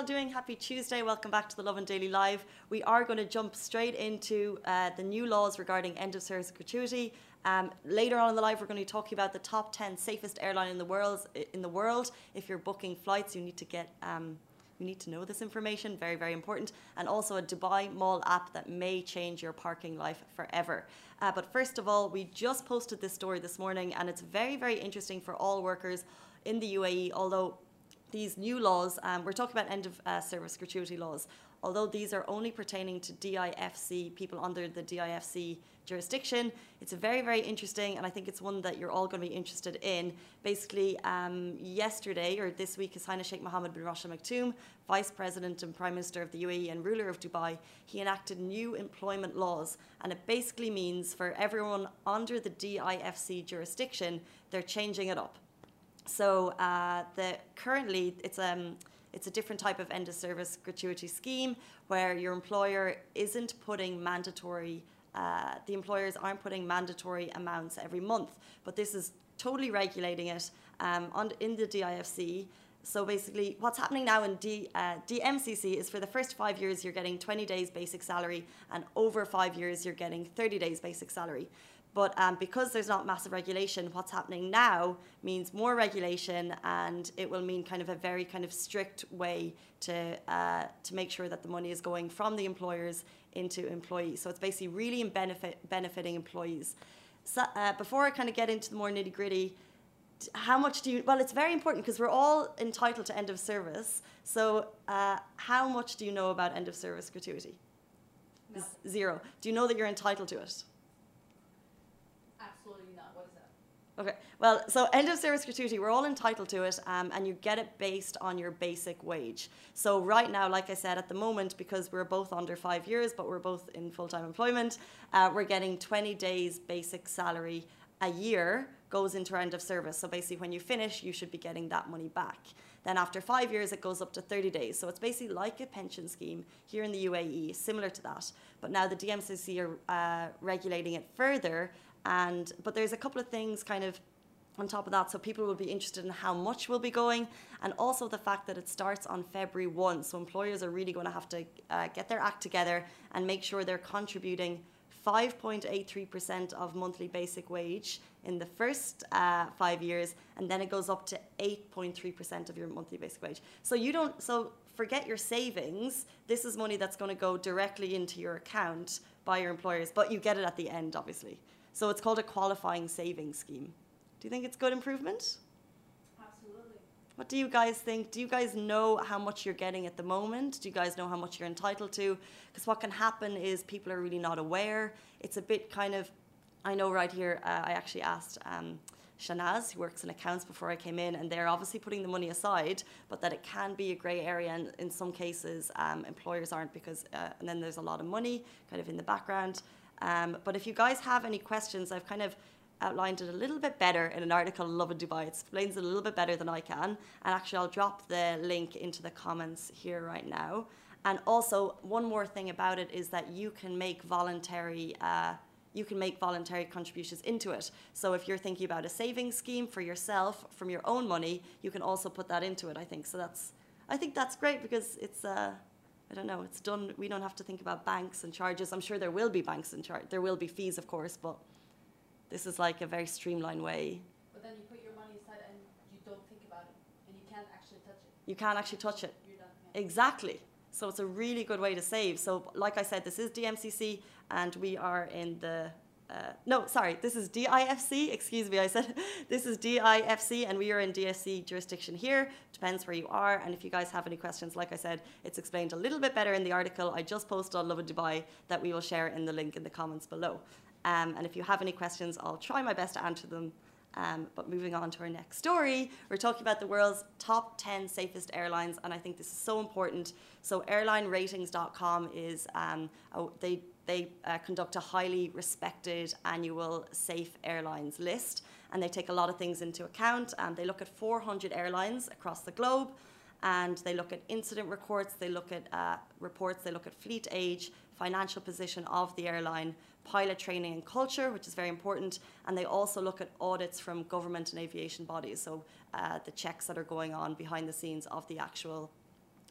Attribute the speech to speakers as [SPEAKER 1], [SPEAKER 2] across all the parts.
[SPEAKER 1] all doing? Happy Tuesday. Welcome back to the Lovin Daily Live. We are going to jump straight into uh, the new laws regarding end of service gratuity. Um, later on in the live, we're going to be talking about the top 10 safest airline in the world. In the world, if you're booking flights, you need to get um, you need to know this information. Very, very important. And also a Dubai Mall app that may change your parking life forever. Uh, but first of all, we just posted this story this morning, and it's very, very interesting for all workers in the UAE. Although these new laws, um, we're talking about end of uh, service gratuity laws, although these are only pertaining to DIFC, people under the DIFC jurisdiction, it's a very, very interesting, and I think it's one that you're all going to be interested in. Basically, um, yesterday or this week, His Highness Sheikh Mohammed bin Rashid Maktoum, Vice President and Prime Minister of the UAE and ruler of Dubai, he enacted new employment laws, and it basically means for everyone under the DIFC jurisdiction, they're changing it up. So uh, the currently it's um it's a different type of end of service gratuity scheme where your employer isn't putting mandatory uh, the employers aren't putting mandatory amounts every month, but this is totally regulating it um, on, in the DIFC. So basically, what's happening now in D, uh, DMCC is for the first five years, you're getting 20 days basic salary, and over five years, you're getting 30 days basic salary. But um, because there's not massive regulation, what's happening now means more regulation, and it will mean kind of a very kind of strict way to uh, to make sure that the money is going from the employers into employees. So it's basically really in benefit benefiting employees. So, uh, before I kind of get into the more nitty gritty, how much do you? Well, it's very important because we're all entitled to end of service. So uh, how much do you know about end of service gratuity?
[SPEAKER 2] No.
[SPEAKER 1] Zero. Do you know that you're entitled to it? Okay. Well, so end of service gratuity, we're all entitled to it, um, and you get it based on your basic wage. So right now, like I said, at the moment, because we're both under five years, but we're both in full time employment, uh, we're getting 20 days basic salary a year goes into end of service. So basically, when you finish, you should be getting that money back. Then after five years, it goes up to 30 days. So it's basically like a pension scheme here in the UAE, similar to that. But now the DMCC are uh, regulating it further and but there's a couple of things kind of on top of that, so people will be interested in how much we'll be going, and also the fact that it starts on February 1. So employers are really going to have to uh, get their act together and make sure they're contributing 5.83% of monthly basic wage in the first uh, five years, and then it goes up to 8.3% of your monthly basic wage. So you don't, so forget your savings. This is money that's going to go directly into your account by your employers, but you get it at the end, obviously. So it's called a qualifying savings scheme. Do you think it's good improvement?
[SPEAKER 2] Absolutely.
[SPEAKER 1] What do you guys think? Do you guys know how much you're getting at the moment? Do you guys know how much you're entitled to? Because what can happen is people are really not aware. It's a bit kind of, I know right here, uh, I actually asked um, Shanaz, who works in accounts before I came in, and they're obviously putting the money aside, but that it can be a grey area, and in some cases, um, employers aren't because, uh, and then there's a lot of money kind of in the background. Um, but if you guys have any questions, I've kind of outlined it a little bit better in an article Lovin Dubai. It explains it a little bit better than I can. And actually, I'll drop the link into the comments here right now. And also, one more thing about it is that you can make voluntary. Uh, you can make voluntary contributions into it. So if you're thinking about a savings scheme for yourself from your own money, you can also put that into it. I think so. That's I think that's great because it's. Uh, I don't know, it's done, we don't have to think about banks and charges. I'm sure there will be banks and charge, there will be fees, of course, but this is like a very streamlined way.
[SPEAKER 2] But then you put your money aside and you don't think about it, and you can't actually touch it.
[SPEAKER 1] You can't actually touch it.
[SPEAKER 2] You're done. Yeah.
[SPEAKER 1] Exactly. So it's a really good way to save. So, like I said, this is DMCC, and we are in the uh, no, sorry, this is DIFC. Excuse me, I said this is DIFC, and we are in DSC jurisdiction here. Depends where you are. And if you guys have any questions, like I said, it's explained a little bit better in the article I just posted on Lovin Dubai that we will share in the link in the comments below. Um, and if you have any questions, I'll try my best to answer them. Um, but moving on to our next story, we're talking about the world's top 10 safest airlines, and I think this is so important. So, airlineratings.com is, um, they they uh, conduct a highly respected annual safe airlines list, and they take a lot of things into account. And they look at 400 airlines across the globe, and they look at incident reports, they look at uh, reports, they look at fleet age, financial position of the airline, pilot training and culture, which is very important, and they also look at audits from government and aviation bodies, so uh, the checks that are going on behind the scenes of the actual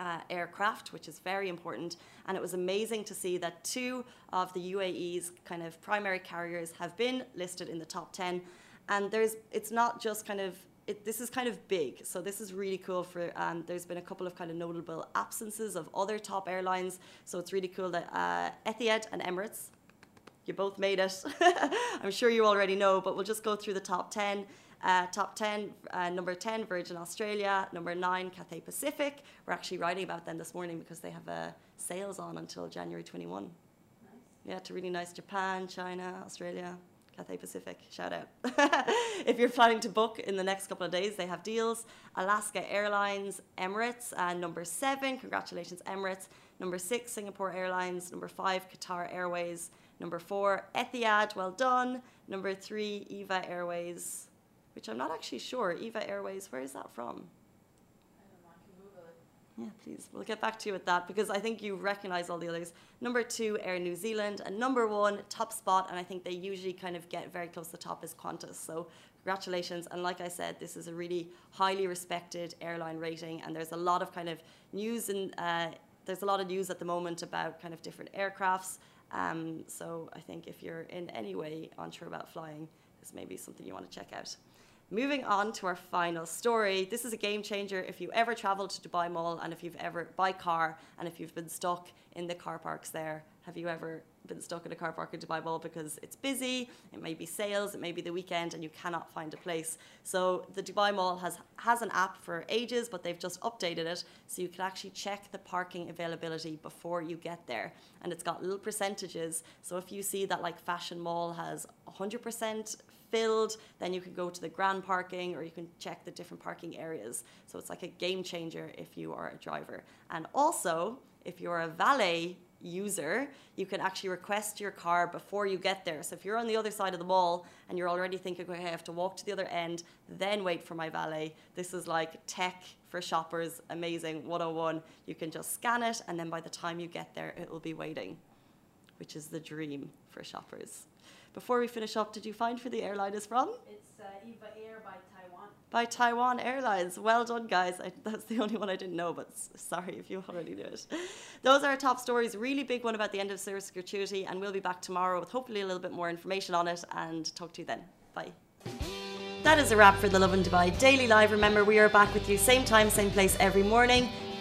[SPEAKER 1] uh, aircraft, which is very important. And it was amazing to see that two of the UAE's kind of primary carriers have been listed in the top 10. And there's, it's not just kind of, it, this is kind of big. So this is really cool for, um, there's been a couple of kind of notable absences of other top airlines. So it's really cool that uh, Etihad and Emirates, you both made it. I'm sure you already know, but we'll just go through the top 10. Uh, top 10, uh, number 10, Virgin Australia. Number 9, Cathay Pacific. We're actually writing about them this morning because they have uh, sales on until January 21.
[SPEAKER 2] Nice.
[SPEAKER 1] Yeah, to really nice Japan, China, Australia, Cathay Pacific. Shout out. if you're planning to book in the next couple of days, they have deals. Alaska Airlines, Emirates, and number seven, congratulations, Emirates. Number six, Singapore Airlines. Number five, Qatar Airways. Number four, Etihad, well done. Number three, Eva Airways, which I'm not actually sure. Eva Airways, where is that from?
[SPEAKER 2] I don't know. I can Google it.
[SPEAKER 1] Yeah, please. We'll get back to you with that because I think you recognize all the others. Number two, Air New Zealand. And number one, top spot. And I think they usually kind of get very close to the top is Qantas. So congratulations. And like I said, this is a really highly respected airline rating. And there's a lot of kind of news and uh, there's a lot of news at the moment about kind of different aircrafts. Um, so I think if you're in any way unsure about flying, this may be something you want to check out. Moving on to our final story. This is a game changer if you ever travel to Dubai Mall and if you've ever, by car, and if you've been stuck in the car parks there. Have you ever been stuck in a car park in Dubai Mall because it's busy, it may be sales, it may be the weekend, and you cannot find a place? So the Dubai Mall has, has an app for ages, but they've just updated it so you can actually check the parking availability before you get there. And it's got little percentages. So if you see that like Fashion Mall has 100% filled, then you can go to the grand parking or you can check the different parking areas. So it's like a game changer if you are a driver. And also, if you're a valet user, you can actually request your car before you get there. So if you're on the other side of the mall and you're already thinking, okay, I have to walk to the other end, then wait for my valet. This is like tech for shoppers, amazing 101. You can just scan it, and then by the time you get there, it will be waiting, which is the dream for shoppers. Before we finish up, did you find who the airline is from?
[SPEAKER 2] It's uh, Eva Air by Taiwan.
[SPEAKER 1] By Taiwan Airlines. Well done, guys. I, that's the only one I didn't know, but sorry if you already knew it. Those are our top stories. Really big one about the end of service gratuity, and we'll be back tomorrow with hopefully a little bit more information on it and talk to you then. Bye. That is a wrap for the Lovin Dubai Daily Live. Remember, we are back with you same time, same place every morning.